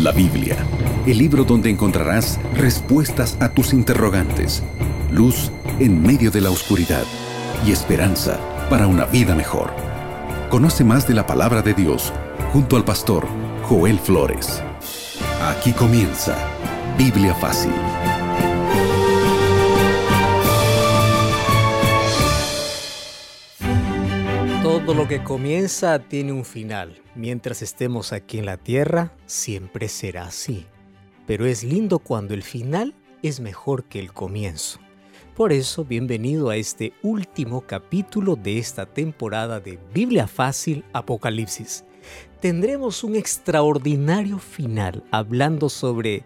La Biblia, el libro donde encontrarás respuestas a tus interrogantes, luz en medio de la oscuridad y esperanza para una vida mejor. Conoce más de la palabra de Dios junto al pastor Joel Flores. Aquí comienza Biblia Fácil. Todo lo que comienza tiene un final. Mientras estemos aquí en la tierra, siempre será así. Pero es lindo cuando el final es mejor que el comienzo. Por eso, bienvenido a este último capítulo de esta temporada de Biblia Fácil Apocalipsis. Tendremos un extraordinario final hablando sobre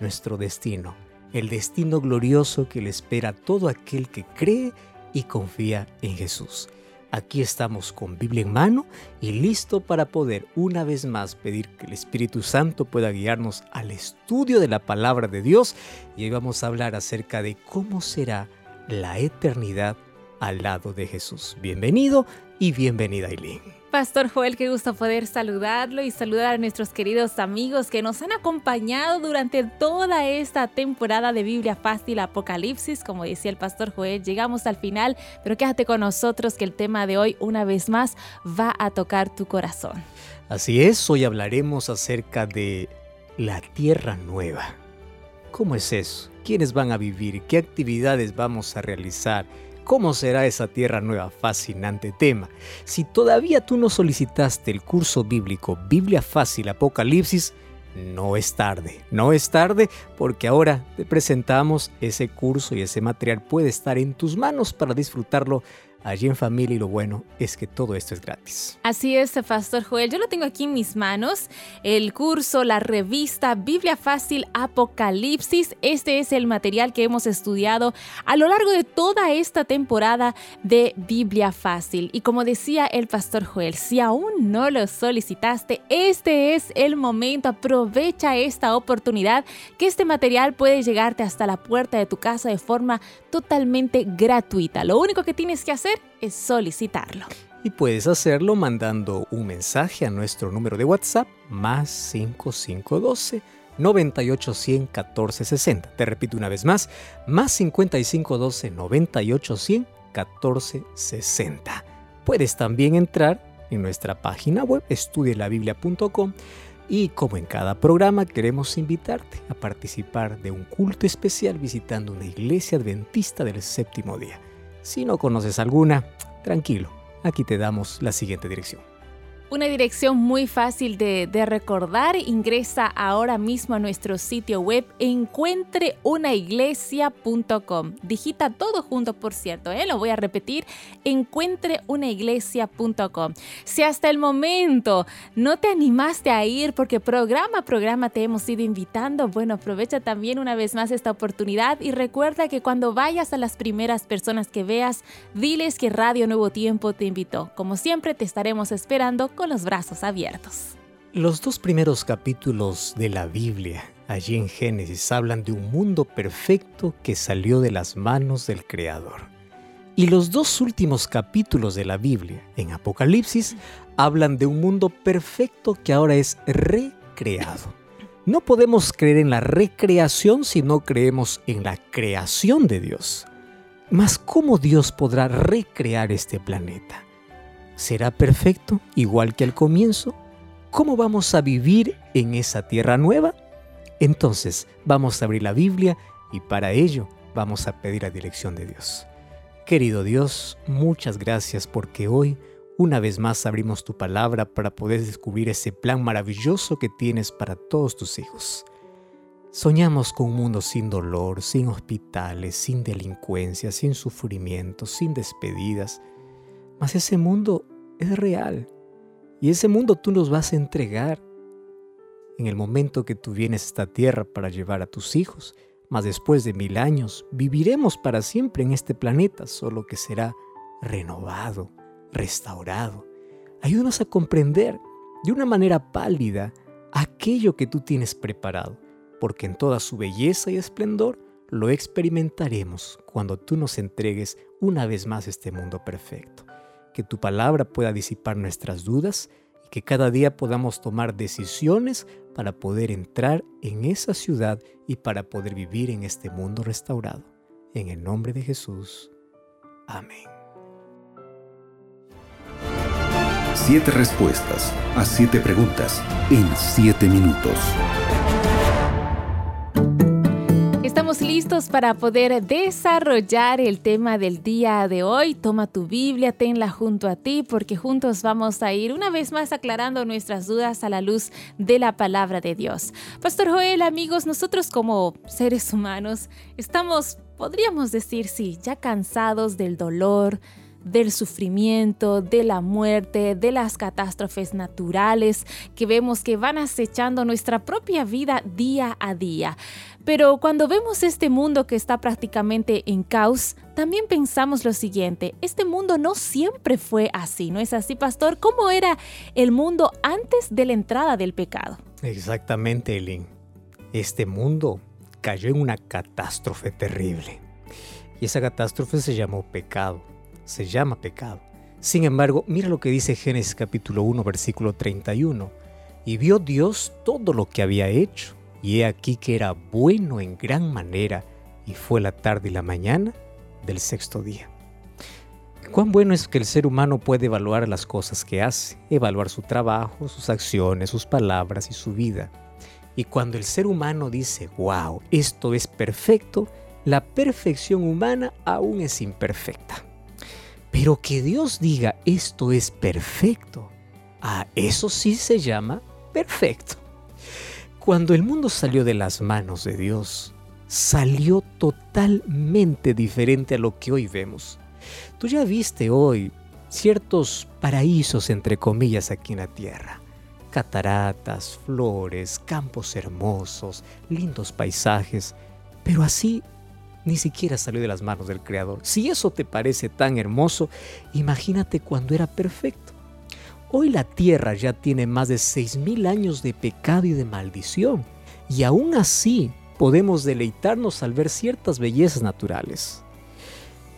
nuestro destino, el destino glorioso que le espera a todo aquel que cree y confía en Jesús. Aquí estamos con Biblia en mano y listo para poder una vez más pedir que el Espíritu Santo pueda guiarnos al estudio de la palabra de Dios y hoy vamos a hablar acerca de cómo será la eternidad al lado de Jesús. Bienvenido y bienvenida Eileen. Pastor Joel, qué gusto poder saludarlo y saludar a nuestros queridos amigos que nos han acompañado durante toda esta temporada de Biblia Fácil Apocalipsis. Como decía el Pastor Joel, llegamos al final, pero quédate con nosotros que el tema de hoy una vez más va a tocar tu corazón. Así es, hoy hablaremos acerca de la tierra nueva. ¿Cómo es eso? ¿Quiénes van a vivir? ¿Qué actividades vamos a realizar? ¿Cómo será esa tierra nueva? Fascinante tema. Si todavía tú no solicitaste el curso bíblico Biblia Fácil Apocalipsis, no es tarde, no es tarde porque ahora te presentamos ese curso y ese material puede estar en tus manos para disfrutarlo allí en familia y lo bueno es que todo esto es gratis. Así es, Pastor Joel. Yo lo tengo aquí en mis manos. El curso, la revista Biblia Fácil Apocalipsis. Este es el material que hemos estudiado a lo largo de toda esta temporada de Biblia Fácil. Y como decía el Pastor Joel, si aún no lo solicitaste, este es el momento. Aprovecha esta oportunidad que este material puede llegarte hasta la puerta de tu casa de forma totalmente gratuita. Lo único que tienes que hacer es solicitarlo. Y puedes hacerlo mandando un mensaje a nuestro número de WhatsApp más 5512 9810 1460. Te repito una vez más, más 5512 9810 1460. Puedes también entrar en nuestra página web estudielabiblia.com y como en cada programa queremos invitarte a participar de un culto especial visitando una iglesia adventista del séptimo día. Si no conoces alguna, tranquilo, aquí te damos la siguiente dirección. Una dirección muy fácil de, recordar. Ingresa ahora mismo a nuestro sitio web encuentreunaiglesia.com. Digita todo junto, por cierto. ¿eh? Lo voy a repetir. Encuentreunaiglesia.com. Si hasta el momento no te animaste a ir porque programa a programa te hemos ido invitando, bueno, aprovecha también una vez más esta oportunidad y recuerda que cuando vayas a las primeras personas que veas, diles que Radio Nuevo Tiempo te invitó. Como siempre, te estaremos esperando los brazos abiertos. Los dos primeros capítulos de la Biblia, allí en Génesis, hablan de un mundo perfecto que salió de las manos del Creador. Y los dos últimos capítulos de la Biblia, en Apocalipsis, hablan de un mundo perfecto que ahora es recreado. No podemos creer en la recreación si no creemos en la creación de Dios. Mas ¿cómo Dios podrá recrear este planeta? ¿Será perfecto igual que al comienzo? ¿Cómo vamos a vivir en esa tierra nueva? Entonces vamos a abrir la Biblia y para ello vamos a pedir la dirección de Dios. Querido Dios, muchas gracias porque hoy una vez más abrimos tu palabra para poder descubrir ese plan maravilloso que tienes para todos tus hijos. Soñamos con un mundo sin dolor, sin hospitales, sin delincuencia, sin sufrimiento, sin despedidas, mas ese mundo es real. Y ese mundo tú nos vas a entregar en el momento que tú vienes a esta tierra para llevar a tus hijos. Mas después de mil años viviremos para siempre en este planeta, solo que será renovado, restaurado. Ayúdanos a comprender de una manera pálida aquello que tú tienes preparado, porque en toda su belleza y esplendor lo experimentaremos cuando tú nos entregues una vez más este mundo perfecto que tu palabra pueda disipar nuestras dudas y que cada día podamos tomar decisiones para poder entrar en esa ciudad y para poder vivir en este mundo restaurado. En el nombre de Jesús. Amén. Siete respuestas a siete preguntas en siete minutos. Listos para poder desarrollar el tema del día de hoy. Toma tu Biblia, tenla junto a ti, porque juntos vamos a ir una vez más aclarando nuestras dudas a la luz de la palabra de Dios. Pastor Joel, amigos, nosotros como seres humanos estamos, podríamos decir, sí, ya cansados del dolor, del sufrimiento, de la muerte, de las catástrofes naturales que vemos que van acechando nuestra propia vida día a día. Pero cuando vemos este mundo que está prácticamente en caos, también pensamos lo siguiente, este mundo no siempre fue así, ¿no es así, pastor? ¿Cómo era el mundo antes de la entrada del pecado? Exactamente, Elin. Este mundo cayó en una catástrofe terrible. Y esa catástrofe se llamó pecado se llama pecado. Sin embargo, mira lo que dice Génesis capítulo 1, versículo 31. Y vio Dios todo lo que había hecho, y he aquí que era bueno en gran manera, y fue la tarde y la mañana del sexto día. Cuán bueno es que el ser humano puede evaluar las cosas que hace, evaluar su trabajo, sus acciones, sus palabras y su vida. Y cuando el ser humano dice, wow, esto es perfecto, la perfección humana aún es imperfecta. Pero que Dios diga esto es perfecto, a eso sí se llama perfecto. Cuando el mundo salió de las manos de Dios, salió totalmente diferente a lo que hoy vemos. Tú ya viste hoy ciertos paraísos, entre comillas, aquí en la tierra. Cataratas, flores, campos hermosos, lindos paisajes, pero así ni siquiera salió de las manos del Creador. Si eso te parece tan hermoso, imagínate cuando era perfecto. Hoy la tierra ya tiene más de 6.000 años de pecado y de maldición, y aún así podemos deleitarnos al ver ciertas bellezas naturales.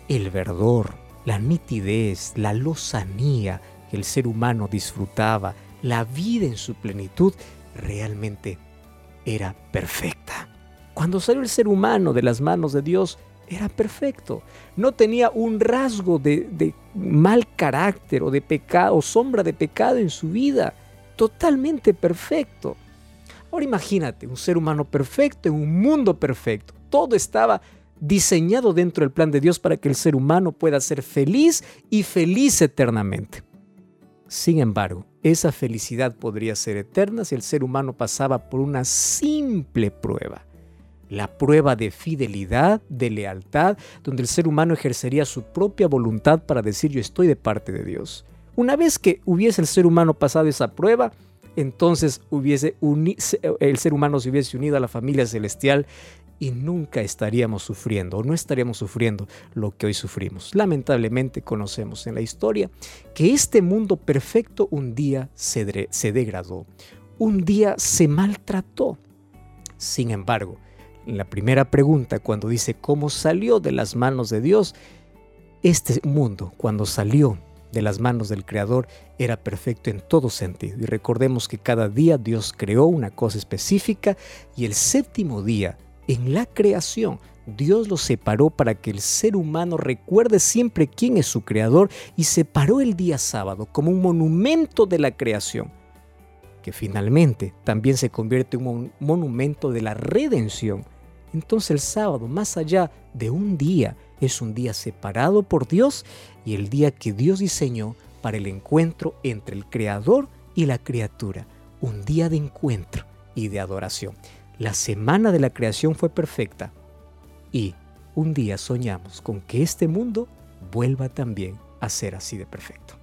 El verdor, la nitidez, la lozanía que el ser humano disfrutaba, la vida en su plenitud, realmente era perfecta. Cuando salió el ser humano de las manos de Dios, era perfecto. No tenía un rasgo de, mal carácter o de pecado o sombra de pecado en su vida. Totalmente perfecto. Ahora imagínate un ser humano perfecto en un mundo perfecto. Todo estaba diseñado dentro del plan de Dios para que el ser humano pueda ser feliz y feliz eternamente. Sin embargo, esa felicidad podría ser eterna si el ser humano pasaba por una simple prueba la prueba de fidelidad, de lealtad, donde el ser humano ejercería su propia voluntad para decir yo estoy de parte de Dios. Una vez que hubiese el ser humano pasado esa prueba, entonces hubiese el ser humano se hubiese unido a la familia celestial y nunca estaríamos sufriendo o no estaríamos sufriendo lo que hoy sufrimos. Lamentablemente conocemos en la historia que este mundo perfecto un día se, se degradó, un día se maltrató. Sin embargo, la primera pregunta, cuando dice cómo salió de las manos de Dios, este mundo, cuando salió de las manos del Creador, era perfecto en todo sentido. Y recordemos que cada día Dios creó una cosa específica y el séptimo día, en la creación, Dios lo separó para que el ser humano recuerde siempre quién es su creador y separó el día sábado como un monumento de la creación que finalmente también se convierte en un monumento de la redención. Entonces el sábado, más allá de un día, es un día separado por Dios y el día que Dios diseñó para el encuentro entre el Creador y la criatura. Un día de encuentro y de adoración. La semana de la creación fue perfecta y un día soñamos con que este mundo vuelva también a ser así de perfecto.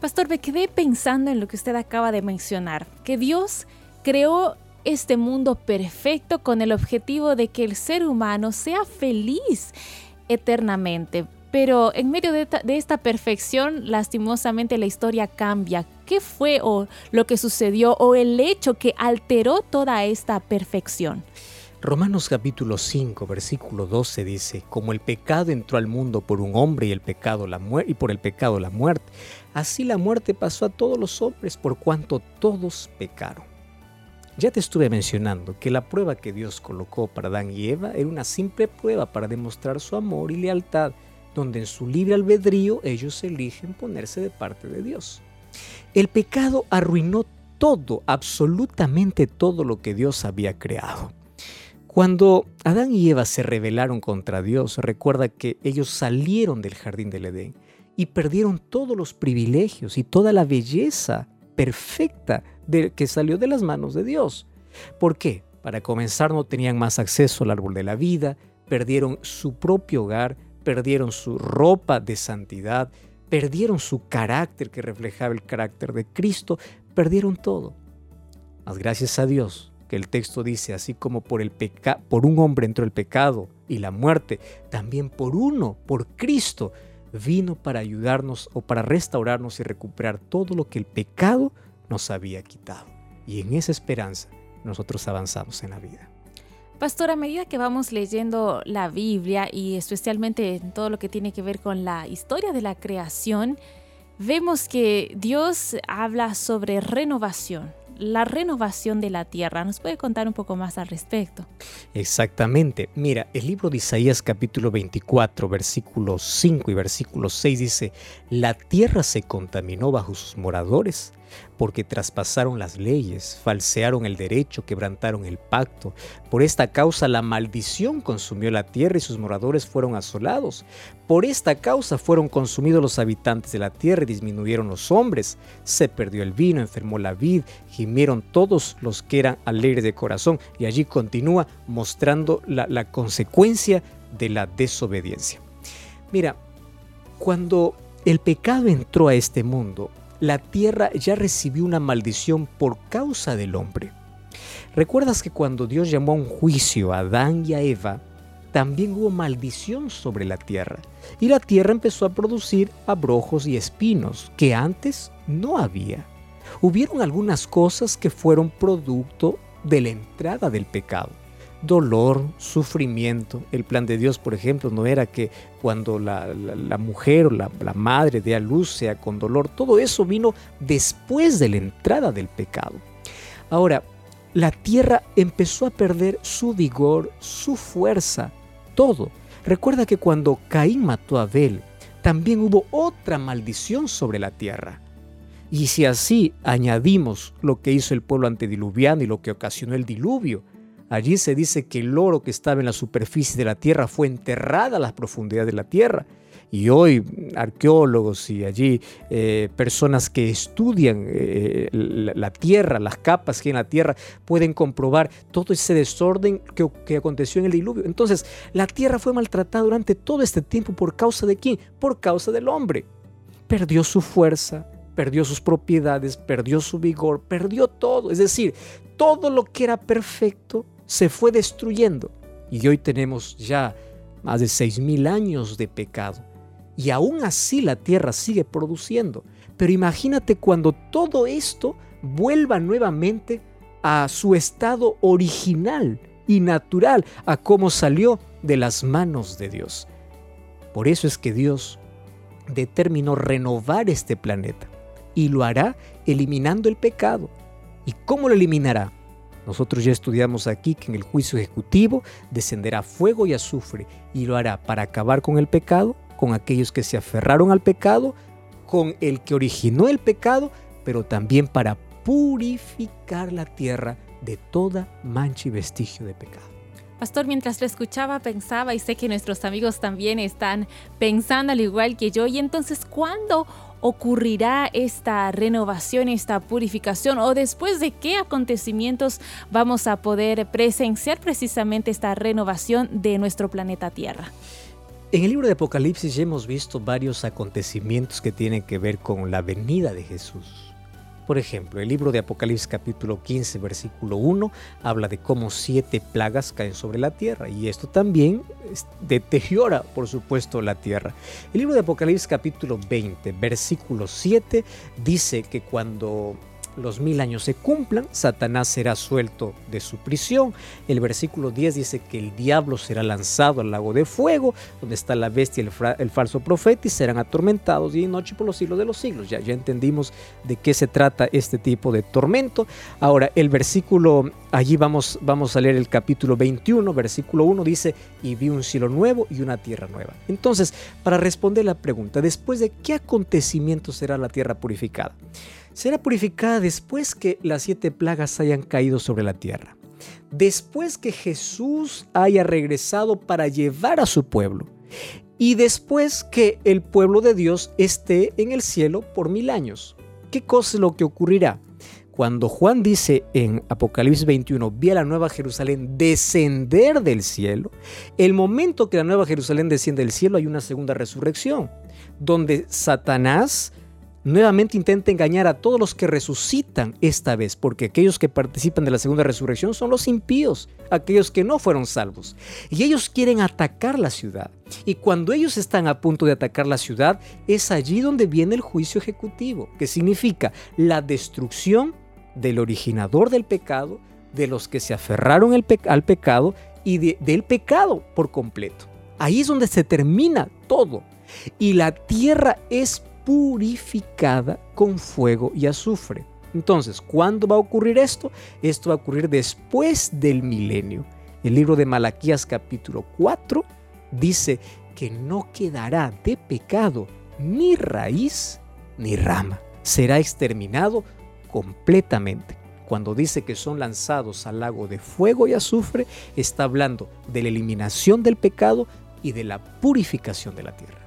Pastor, me quedé pensando en lo que usted acaba de mencionar, que Dios creó este mundo perfecto con el objetivo de que el ser humano sea feliz eternamente. Pero en medio de, esta perfección, lastimosamente la historia cambia. ¿Qué fue o lo que sucedió o el hecho que alteró toda esta perfección? Romanos capítulo 5, versículo 12 dice, como el pecado entró al mundo por un hombre y, el pecado la y por el pecado la muerte, así la muerte pasó a todos los hombres por cuanto todos pecaron. Ya te estuve mencionando que la prueba que Dios colocó para Adán y Eva era una simple prueba para demostrar su amor y lealtad, donde en su libre albedrío ellos eligen ponerse de parte de Dios. El pecado arruinó todo, absolutamente todo lo que Dios había creado. Cuando Adán y Eva se rebelaron contra Dios, recuerda que ellos salieron del jardín del Edén y perdieron todos los privilegios y toda la belleza perfecta que salió de las manos de Dios. ¿Por qué? Para comenzar no tenían más acceso al árbol de la vida, perdieron su propio hogar, perdieron su ropa de santidad, perdieron su carácter que reflejaba el carácter de Cristo, perdieron todo. Mas gracias a Dios, que el texto dice, así como por, el peca por un hombre entró el pecado y la muerte, también por uno, por Cristo, vino para ayudarnos o para restaurarnos y recuperar todo lo que el pecado nos había quitado. Y en esa esperanza nosotros avanzamos en la vida. Pastor, a medida que vamos leyendo la Biblia y especialmente en todo lo que tiene que ver con la historia de la creación, vemos que Dios habla sobre renovación, la renovación de la tierra. ¿Nos puede contar un poco más al respecto? Exactamente. Mira, el libro de Isaías capítulo 24, versículos 5 y versículo 6 dice, la tierra se contaminó bajo sus moradores porque traspasaron las leyes, falsearon el derecho, quebrantaron el pacto. Por esta causa la maldición consumió la tierra y sus moradores fueron asolados. Por esta causa fueron consumidos los habitantes de la tierra y disminuyeron los hombres. Se perdió el vino, enfermó la vid, gimieron todos los que eran alegres de corazón. Y allí continúa mostrando la, la consecuencia de la desobediencia. Mira, cuando el pecado entró a este mundo, la tierra ya recibió una maldición por causa del hombre. ¿Recuerdas que cuando Dios llamó a un juicio a Adán y a Eva, también hubo maldición sobre la tierra? Y la tierra empezó a producir abrojos y espinos que antes no había. Hubieron algunas cosas que fueron producto de la entrada del pecado dolor, sufrimiento. El plan de Dios, por ejemplo, no era que cuando la, mujer o la, la, madre dé a luz sea con dolor. Todo eso vino después de la entrada del pecado. Ahora, la tierra empezó a perder su vigor, su fuerza, todo. Recuerda que cuando Caín mató a Abel, también hubo otra maldición sobre la tierra. Y si así añadimos lo que hizo el pueblo antediluviano y lo que ocasionó el diluvio, Allí se dice que el oro que estaba en la superficie de la tierra fue enterrada a las profundidades de la tierra. Y hoy arqueólogos y allí eh, personas que estudian eh, la, tierra, las capas que hay en la tierra, pueden comprobar todo ese desorden que, que aconteció en el diluvio. Entonces, la tierra fue maltratada durante todo este tiempo por causa de quién? Por causa del hombre. Perdió su fuerza, perdió sus propiedades, perdió su vigor, perdió todo. Es decir, todo lo que era perfecto se fue destruyendo. Y hoy tenemos ya más de 6.000 años de pecado. Y aún así la tierra sigue produciendo. Pero imagínate cuando todo esto vuelva nuevamente a su estado original y natural, a cómo salió de las manos de Dios. Por eso es que Dios determinó renovar este planeta y lo hará eliminando el pecado. ¿Y cómo lo eliminará? Nosotros ya estudiamos aquí que en el juicio ejecutivo descenderá fuego y azufre y lo hará para acabar con el pecado, con aquellos que se aferraron al pecado, con el que originó el pecado, pero también para purificar la tierra de toda mancha y vestigio de pecado. Pastor, mientras lo escuchaba pensaba y sé que nuestros amigos también están pensando al igual que yo, y entonces, ¿cuándo ocurrirá esta renovación, esta purificación o después de qué acontecimientos vamos a poder presenciar precisamente esta renovación de nuestro planeta Tierra. En el libro de Apocalipsis ya hemos visto varios acontecimientos que tienen que ver con la venida de Jesús. Por ejemplo, el libro de Apocalipsis capítulo 15, versículo 1, habla de cómo siete plagas caen sobre la tierra y esto también deteriora, por supuesto, la tierra. El libro de Apocalipsis capítulo 20, versículo 7, dice que cuando los mil años se cumplan, Satanás será suelto de su prisión. El versículo 10 dice que el diablo será lanzado al lago de fuego, donde está la bestia y el, falso profeta, y serán atormentados día y noche por los siglos de los siglos. Ya, ya entendimos de qué se trata este tipo de tormento. Ahora, el versículo, allí vamos, vamos a leer el capítulo 21, versículo 1, dice, y vi un cielo nuevo y una tierra nueva. Entonces, para responder la pregunta, después de qué acontecimiento será la tierra purificada? Será purificada después que las siete plagas hayan caído sobre la tierra, después que Jesús haya regresado para llevar a su pueblo y después que el pueblo de Dios esté en el cielo por mil años. ¿Qué cosa es lo que ocurrirá? Cuando Juan dice en Apocalipsis 21, vi a la nueva Jerusalén descender del cielo, el momento que la nueva Jerusalén desciende del cielo hay una segunda resurrección, donde Satanás nuevamente intenta engañar a todos los que resucitan esta vez, porque aquellos que participan de la segunda resurrección son los impíos, aquellos que no fueron salvos. Y ellos quieren atacar la ciudad. Y cuando ellos están a punto de atacar la ciudad, es allí donde viene el juicio ejecutivo, que significa la destrucción del originador del pecado, de los que se aferraron al pecado y del pecado por completo. Ahí es donde se termina todo. Y la tierra es purificada con fuego y azufre. Entonces, ¿cuándo va a ocurrir esto? Esto va a ocurrir después del milenio. El libro de Malaquías capítulo 4 dice que no quedará de pecado ni raíz ni rama. Será exterminado completamente. Cuando dice que son lanzados al lago de fuego y azufre, está hablando de la eliminación del pecado y de la purificación de la tierra.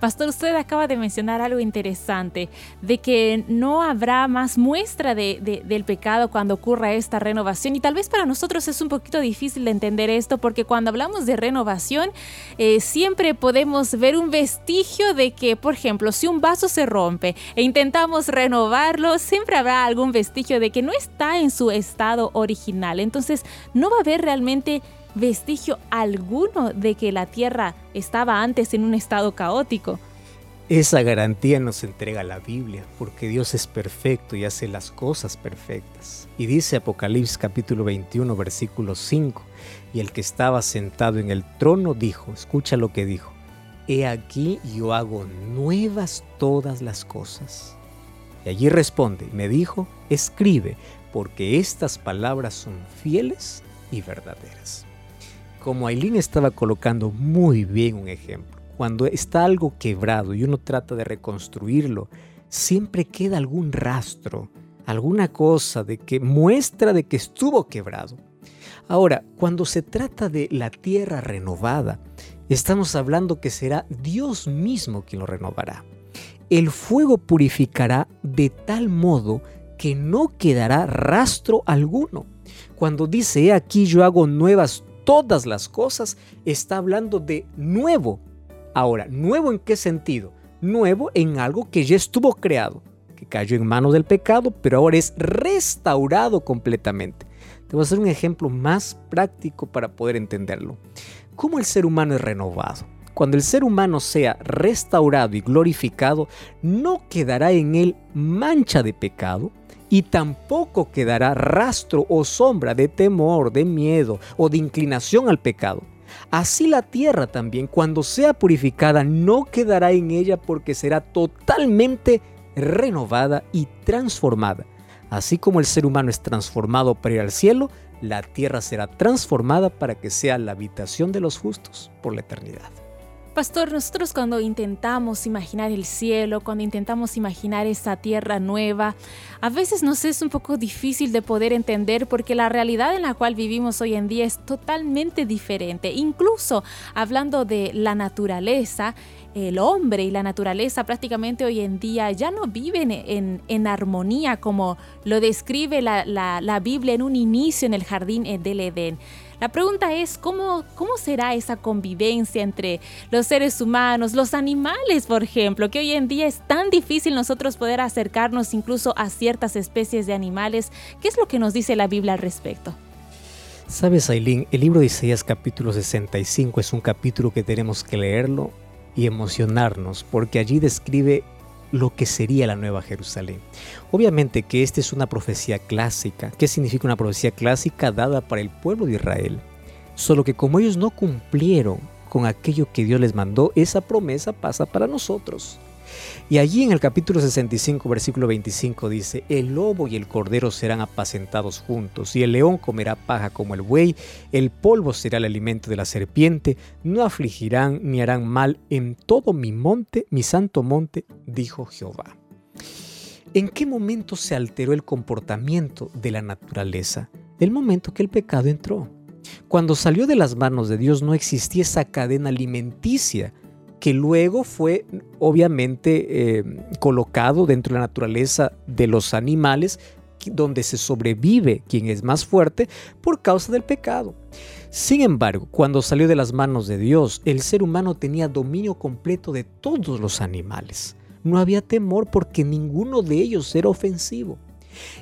Pastor, usted acaba de mencionar algo interesante, de que no habrá más muestra de, del pecado cuando ocurra esta renovación. Y tal vez para nosotros es un poquito difícil de entender esto, porque cuando hablamos de renovación, eh, siempre podemos ver un vestigio de que, por ejemplo, si un vaso se rompe e intentamos renovarlo, siempre habrá algún vestigio de que no está en su estado original. Entonces, no va a haber realmente vestigio alguno de que la Tierra estaba antes en un estado caótico. Esa garantía nos entrega la Biblia, porque Dios es perfecto y hace las cosas perfectas. Y dice Apocalipsis capítulo 21, versículo 5, y el que estaba sentado en el trono dijo, escucha lo que dijo, He aquí yo hago nuevas todas las cosas. Y allí responde, me dijo, escribe, porque estas palabras son fieles y verdaderas como Aileen estaba colocando muy bien un ejemplo, cuando está algo quebrado y uno trata de reconstruirlo, siempre queda algún rastro, alguna cosa de que muestra de que estuvo quebrado. Ahora, cuando se trata de la tierra renovada, estamos hablando que será Dios mismo quien lo renovará. El fuego purificará de tal modo que no quedará rastro alguno. Cuando dice, aquí yo hago nuevas todas las cosas, está hablando de nuevo. Ahora, ¿nuevo en qué sentido? Nuevo en algo que ya estuvo creado, que cayó en manos del pecado, pero ahora es restaurado completamente. Te voy a hacer un ejemplo más práctico para poder entenderlo. ¿Cómo el ser humano es renovado? Cuando el ser humano sea restaurado y glorificado, no quedará en él mancha de pecado, y tampoco quedará rastro o sombra de temor, de miedo o de inclinación al pecado. Así la tierra también, cuando sea purificada, no quedará en ella porque será totalmente renovada y transformada. Así como el ser humano es transformado para ir al cielo, la tierra será transformada para que sea la habitación de los justos por la eternidad. Pastor, nosotros cuando intentamos imaginar el cielo, cuando intentamos imaginar esa tierra nueva, a veces nos es un poco difícil de poder entender porque la realidad en la cual vivimos hoy en día es totalmente diferente. Incluso hablando de la naturaleza, el hombre y la naturaleza prácticamente hoy en día ya no viven en, armonía como lo describe la, la Biblia en un inicio en el jardín del Edén. La pregunta es, ¿cómo, ¿cómo será esa convivencia entre los seres humanos, los animales, por ejemplo, que hoy en día es tan difícil nosotros poder acercarnos incluso a ciertas especies de animales? ¿Qué es lo que nos dice la Biblia al respecto? Sabes, Aileen, el libro de Isaías capítulo 65 es un capítulo que tenemos que leerlo y emocionarnos, porque allí describe lo que sería la Nueva Jerusalén. Obviamente que esta es una profecía clásica. ¿Qué significa una profecía clásica dada para el pueblo de Israel? Solo que como ellos no cumplieron con aquello que Dios les mandó, esa promesa pasa para nosotros. Y allí en el capítulo 65, versículo 25 dice, el lobo y el cordero serán apacentados juntos, y el león comerá paja como el buey, el polvo será el alimento de la serpiente, no afligirán ni harán mal en todo mi monte, mi santo monte, dijo Jehová. ¿En qué momento se alteró el comportamiento de la naturaleza? El momento que el pecado entró. Cuando salió de las manos de Dios no existía esa cadena alimenticia que luego fue obviamente eh, colocado dentro de la naturaleza de los animales, donde se sobrevive quien es más fuerte por causa del pecado. Sin embargo, cuando salió de las manos de Dios, el ser humano tenía dominio completo de todos los animales. No había temor porque ninguno de ellos era ofensivo.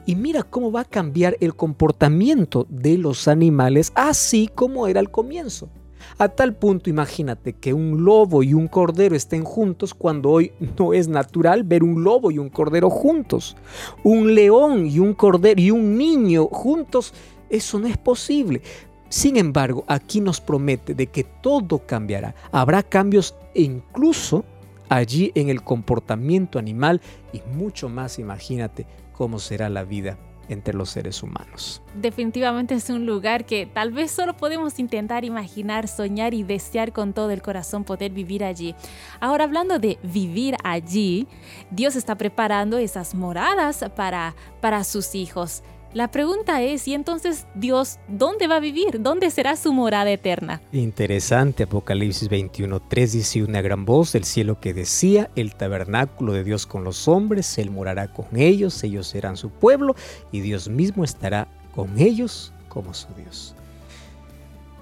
Y mira cómo va a cambiar el comportamiento de los animales así como era al comienzo. A tal punto, imagínate que un lobo y un cordero estén juntos cuando hoy no es natural ver un lobo y un cordero juntos. Un león y un cordero y un niño juntos, eso no es posible. Sin embargo, aquí nos promete de que todo cambiará. Habrá cambios incluso allí en el comportamiento animal y mucho más, imagínate cómo será la vida entre los seres humanos. Definitivamente es un lugar que tal vez solo podemos intentar imaginar, soñar y desear con todo el corazón poder vivir allí. Ahora hablando de vivir allí, Dios está preparando esas moradas para, para sus hijos. La pregunta es, ¿y entonces Dios dónde va a vivir? ¿Dónde será su morada eterna? Interesante, Apocalipsis 21.3 dice una gran voz del cielo que decía, el tabernáculo de Dios con los hombres, Él morará con ellos, ellos serán su pueblo y Dios mismo estará con ellos como su Dios.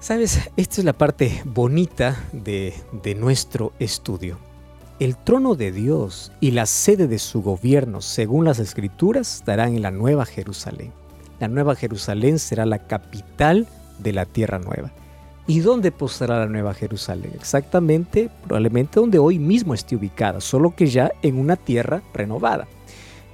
Sabes, esta es la parte bonita de, de nuestro estudio. El trono de Dios y la sede de su gobierno, según las escrituras, estarán en la Nueva Jerusalén. La Nueva Jerusalén será la capital de la tierra nueva. ¿Y dónde posará la Nueva Jerusalén? Exactamente, probablemente donde hoy mismo esté ubicada, solo que ya en una tierra renovada.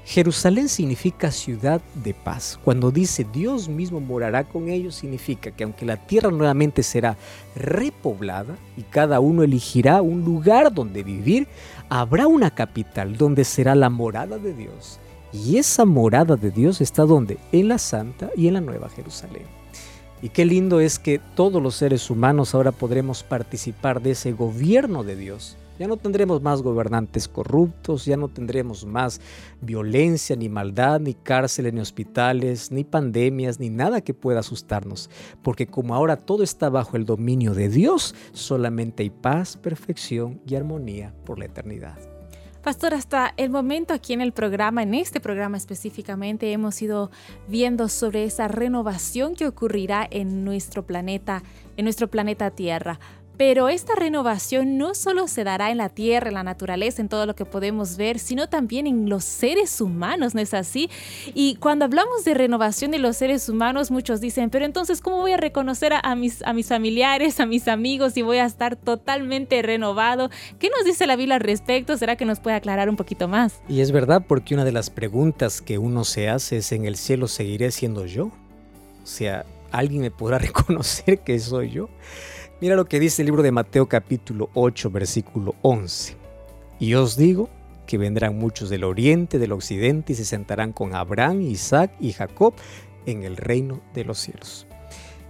Jerusalén significa ciudad de paz. Cuando dice Dios mismo morará con ellos, significa que aunque la tierra nuevamente será repoblada y cada uno elegirá un lugar donde vivir, habrá una capital donde será la morada de Dios. Y esa morada de Dios está donde? En la Santa y en la Nueva Jerusalén. Y qué lindo es que todos los seres humanos ahora podremos participar de ese gobierno de Dios ya no tendremos más gobernantes corruptos, ya no tendremos más violencia, ni maldad, ni cárceles, ni hospitales, ni pandemias, ni nada que pueda asustarnos. Porque como ahora todo está bajo el dominio de Dios, solamente hay paz, perfección y armonía por la eternidad. Pastor, hasta el momento aquí en el programa, en este programa específicamente, hemos ido viendo sobre esa renovación que ocurrirá en nuestro planeta, en nuestro planeta Tierra. Pero esta renovación no solo se dará en la tierra, en la naturaleza, en todo lo que podemos ver, sino también en los seres humanos, ¿no es así? Y cuando hablamos de renovación de los seres humanos, muchos dicen, pero entonces, ¿cómo voy a reconocer a, mis, a mis familiares, a mis amigos y voy a estar totalmente renovado? ¿Qué nos dice la Biblia al respecto? ¿Será que nos puede aclarar un poquito más? Y es verdad, porque una de las preguntas que uno se hace es, ¿en el cielo seguiré siendo yo? O sea, ¿alguien me podrá reconocer que soy yo? Mira lo que dice el libro de Mateo capítulo 8, versículo 11. Y os digo que vendrán muchos del oriente, del occidente, y se sentarán con Abraham, Isaac y Jacob en el reino de los cielos.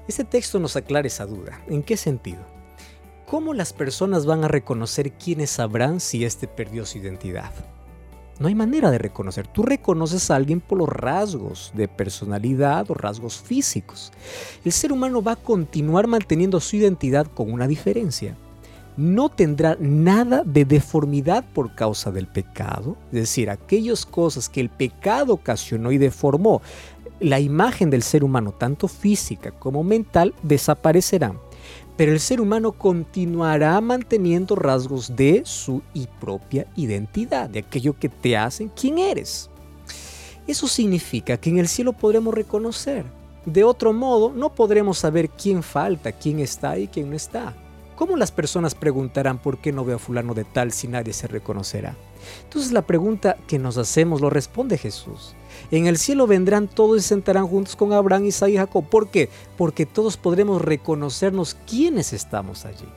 Este texto nos aclara esa duda. ¿En qué sentido? ¿Cómo las personas van a reconocer quién es Abraham si éste perdió su identidad? No hay manera de reconocer. Tú reconoces a alguien por los rasgos de personalidad o rasgos físicos. El ser humano va a continuar manteniendo su identidad con una diferencia. No tendrá nada de deformidad por causa del pecado. Es decir, aquellas cosas que el pecado ocasionó y deformó la imagen del ser humano, tanto física como mental, desaparecerán pero el ser humano continuará manteniendo rasgos de su propia identidad, de aquello que te hacen quién eres. Eso significa que en el cielo podremos reconocer. De otro modo, no podremos saber quién falta, quién está y quién no está. ¿Cómo las personas preguntarán por qué no veo a fulano de tal si nadie se reconocerá? Entonces la pregunta que nos hacemos lo responde Jesús. En el cielo vendrán todos y se sentarán juntos con Abraham, Isaac y Jacob. ¿Por qué? Porque todos podremos reconocernos quiénes estamos allí.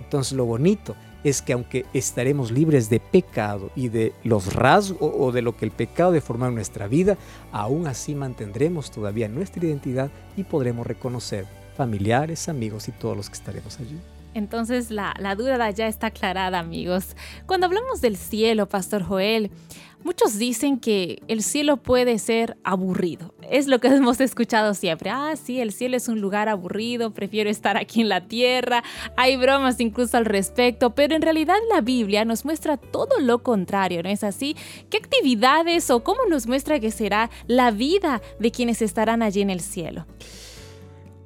Entonces lo bonito es que aunque estaremos libres de pecado y de los rasgos o de lo que el pecado deforma en nuestra vida, aún así mantendremos todavía nuestra identidad y podremos reconocer familiares, amigos y todos los que estaremos allí. Entonces la, duda ya está aclarada, amigos. Cuando hablamos del cielo, Pastor Joel, Muchos dicen que el cielo puede ser aburrido. Es lo que hemos escuchado siempre. Ah, sí, el cielo es un lugar aburrido, prefiero estar aquí en la tierra. Hay bromas incluso al respecto, pero en realidad la Biblia nos muestra todo lo contrario, ¿no es así? ¿Qué actividades o cómo nos muestra que será la vida de quienes estarán allí en el cielo?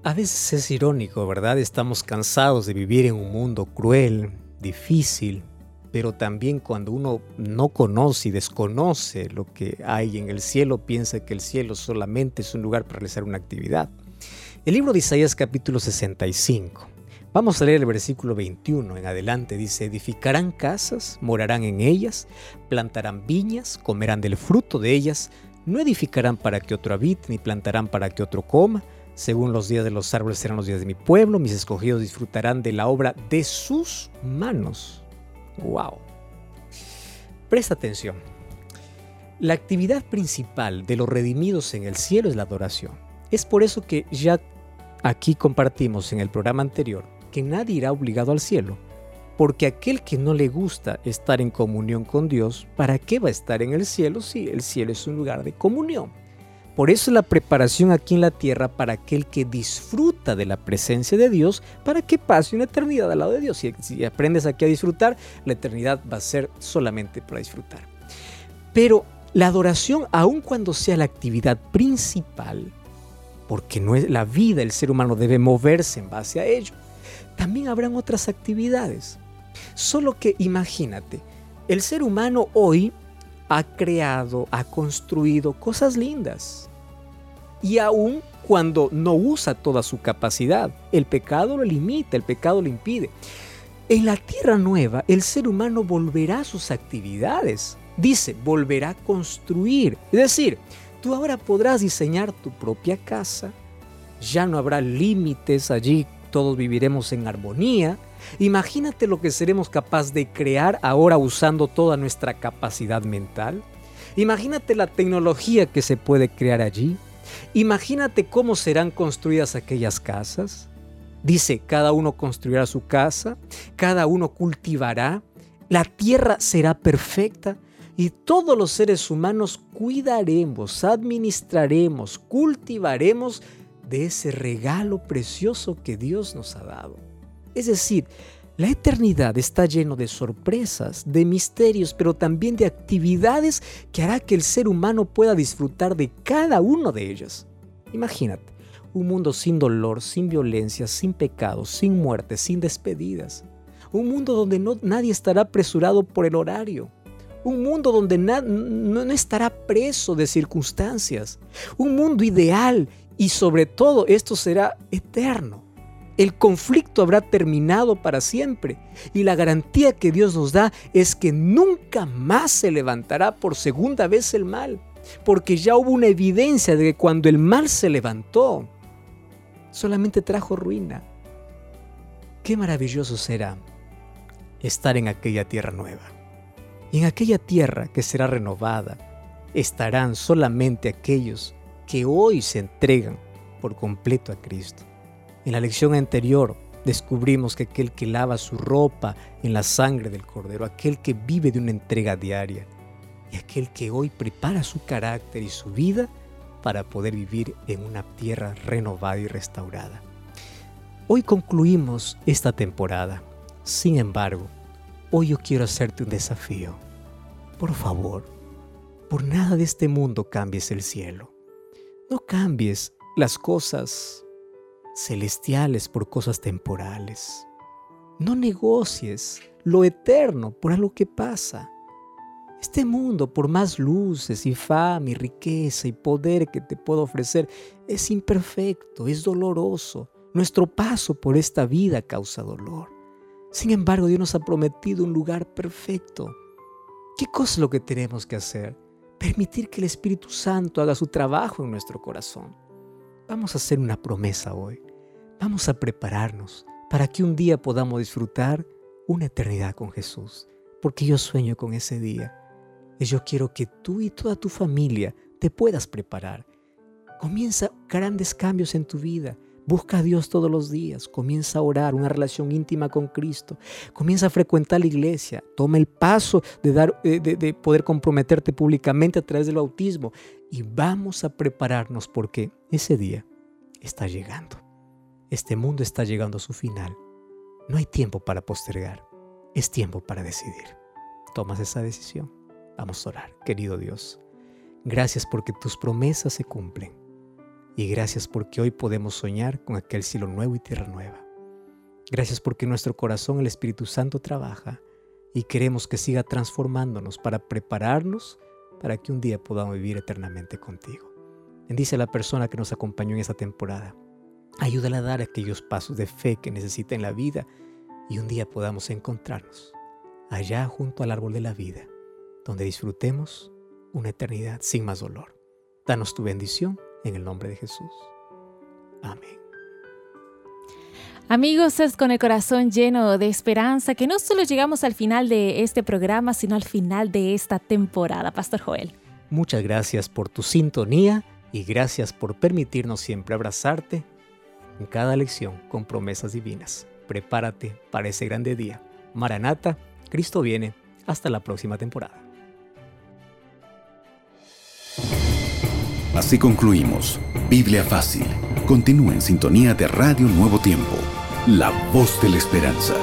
A veces es irónico, ¿verdad? Estamos cansados de vivir en un mundo cruel, difícil, pero también cuando uno no conoce y desconoce lo que hay en el cielo, piensa que el cielo solamente es un lugar para realizar una actividad. El libro de Isaías capítulo 65. Vamos a leer el versículo 21 en adelante. Dice, edificarán casas, morarán en ellas, plantarán viñas, comerán del fruto de ellas, no edificarán para que otro habite, ni plantarán para que otro coma. Según los días de los árboles serán los días de mi pueblo, mis escogidos disfrutarán de la obra de sus manos. ¡Wow! Presta atención. La actividad principal de los redimidos en el cielo es la adoración. Es por eso que ya aquí compartimos en el programa anterior que nadie irá obligado al cielo. Porque aquel que no le gusta estar en comunión con Dios, ¿para qué va a estar en el cielo si el cielo es un lugar de comunión? Por eso la preparación aquí en la tierra para aquel que disfruta de la presencia de Dios, para que pase una eternidad al lado de Dios. Si, si aprendes aquí a disfrutar, la eternidad va a ser solamente para disfrutar. Pero la adoración, aun cuando sea la actividad principal, porque no es la vida, el ser humano debe moverse en base a ello, también habrán otras actividades. Solo que imagínate, el ser humano hoy ha creado, ha construido cosas lindas y aún cuando no usa toda su capacidad. El pecado lo limita, el pecado lo impide. En la tierra nueva, el ser humano volverá a sus actividades. Dice, volverá a construir. Es decir, tú ahora podrás diseñar tu propia casa. Ya no habrá límites allí, todos viviremos en armonía. Imagínate lo que seremos capaces de crear ahora usando toda nuestra capacidad mental. Imagínate la tecnología que se puede crear allí. Imagínate cómo serán construidas aquellas casas. Dice, cada uno construirá su casa, cada uno cultivará, la tierra será perfecta y todos los seres humanos cuidaremos, administraremos, cultivaremos de ese regalo precioso que Dios nos ha dado. Es decir, la eternidad está lleno de sorpresas, de misterios, pero también de actividades que hará que el ser humano pueda disfrutar de cada una de ellas. Imagínate, un mundo sin dolor, sin violencia, sin pecado, sin muerte, sin despedidas. Un mundo donde no, nadie estará apresurado por el horario. Un mundo donde no estará preso de circunstancias. Un mundo ideal y sobre todo esto será eterno. El conflicto habrá terminado para siempre y la garantía que Dios nos da es que nunca más se levantará por segunda vez el mal, porque ya hubo una evidencia de que cuando el mal se levantó, solamente trajo ruina. Qué maravilloso será estar en aquella tierra nueva. Y en aquella tierra que será renovada, estarán solamente aquellos que hoy se entregan por completo a Cristo. En la lección anterior descubrimos que aquel que lava su ropa en la sangre del Cordero, aquel que vive de una entrega diaria y aquel que hoy prepara su carácter y su vida para poder vivir en una tierra renovada y restaurada. Hoy concluimos esta temporada. Sin embargo, hoy yo quiero hacerte un desafío. Por favor, por nada de este mundo cambies el cielo. No cambies las cosas celestiales por cosas temporales. No negocies lo eterno por algo que pasa. Este mundo, por más luces y fama y riqueza y poder que te puedo ofrecer, es imperfecto, es doloroso. Nuestro paso por esta vida causa dolor. Sin embargo, Dios nos ha prometido un lugar perfecto ¿Qué cosa es lo que tenemos que hacer? Permitir que el Espíritu Santo haga su trabajo en nuestro corazón. Vamos a hacer una promesa hoy. Vamos a prepararnos para que un día podamos disfrutar una eternidad con Jesús. Porque yo sueño con ese día. Y yo quiero que tú y toda tu familia te puedas preparar. Comienza grandes cambios en tu vida. Busca a Dios todos los días, comienza a orar, una relación íntima con Cristo, comienza a frecuentar la iglesia, toma el paso de, dar, eh, de, poder comprometerte públicamente a través del bautismo y vamos a prepararnos porque ese día está llegando. Este mundo está llegando a su final. No hay tiempo para postergar, es tiempo para decidir. Tomas esa decisión. Vamos a orar, querido Dios. Gracias porque tus promesas se cumplen. Y gracias porque hoy podemos soñar con aquel cielo nuevo y tierra nueva. Gracias porque nuestro corazón el Espíritu Santo trabaja y queremos que siga transformándonos para prepararnos para que un día podamos vivir eternamente contigo. Bendice a la persona que nos acompañó en esta temporada. Ayúdala a dar aquellos pasos de fe que necesita en la vida y un día podamos encontrarnos allá junto al árbol de la vida, donde disfrutemos una eternidad sin más dolor. Danos tu bendición en el nombre de Jesús. Amén. Amigos, es con el corazón lleno de esperanza que no solo llegamos al final de este programa, sino al final de esta temporada, Pastor Joel. Muchas gracias por tu sintonía y gracias por permitirnos siempre abrazarte en cada lección con promesas divinas. Prepárate para ese grande día. Maranata, Cristo viene. Hasta la próxima temporada. Así concluimos. Biblia Fácil. Continúa en sintonía de Radio Nuevo Tiempo, la voz de la esperanza.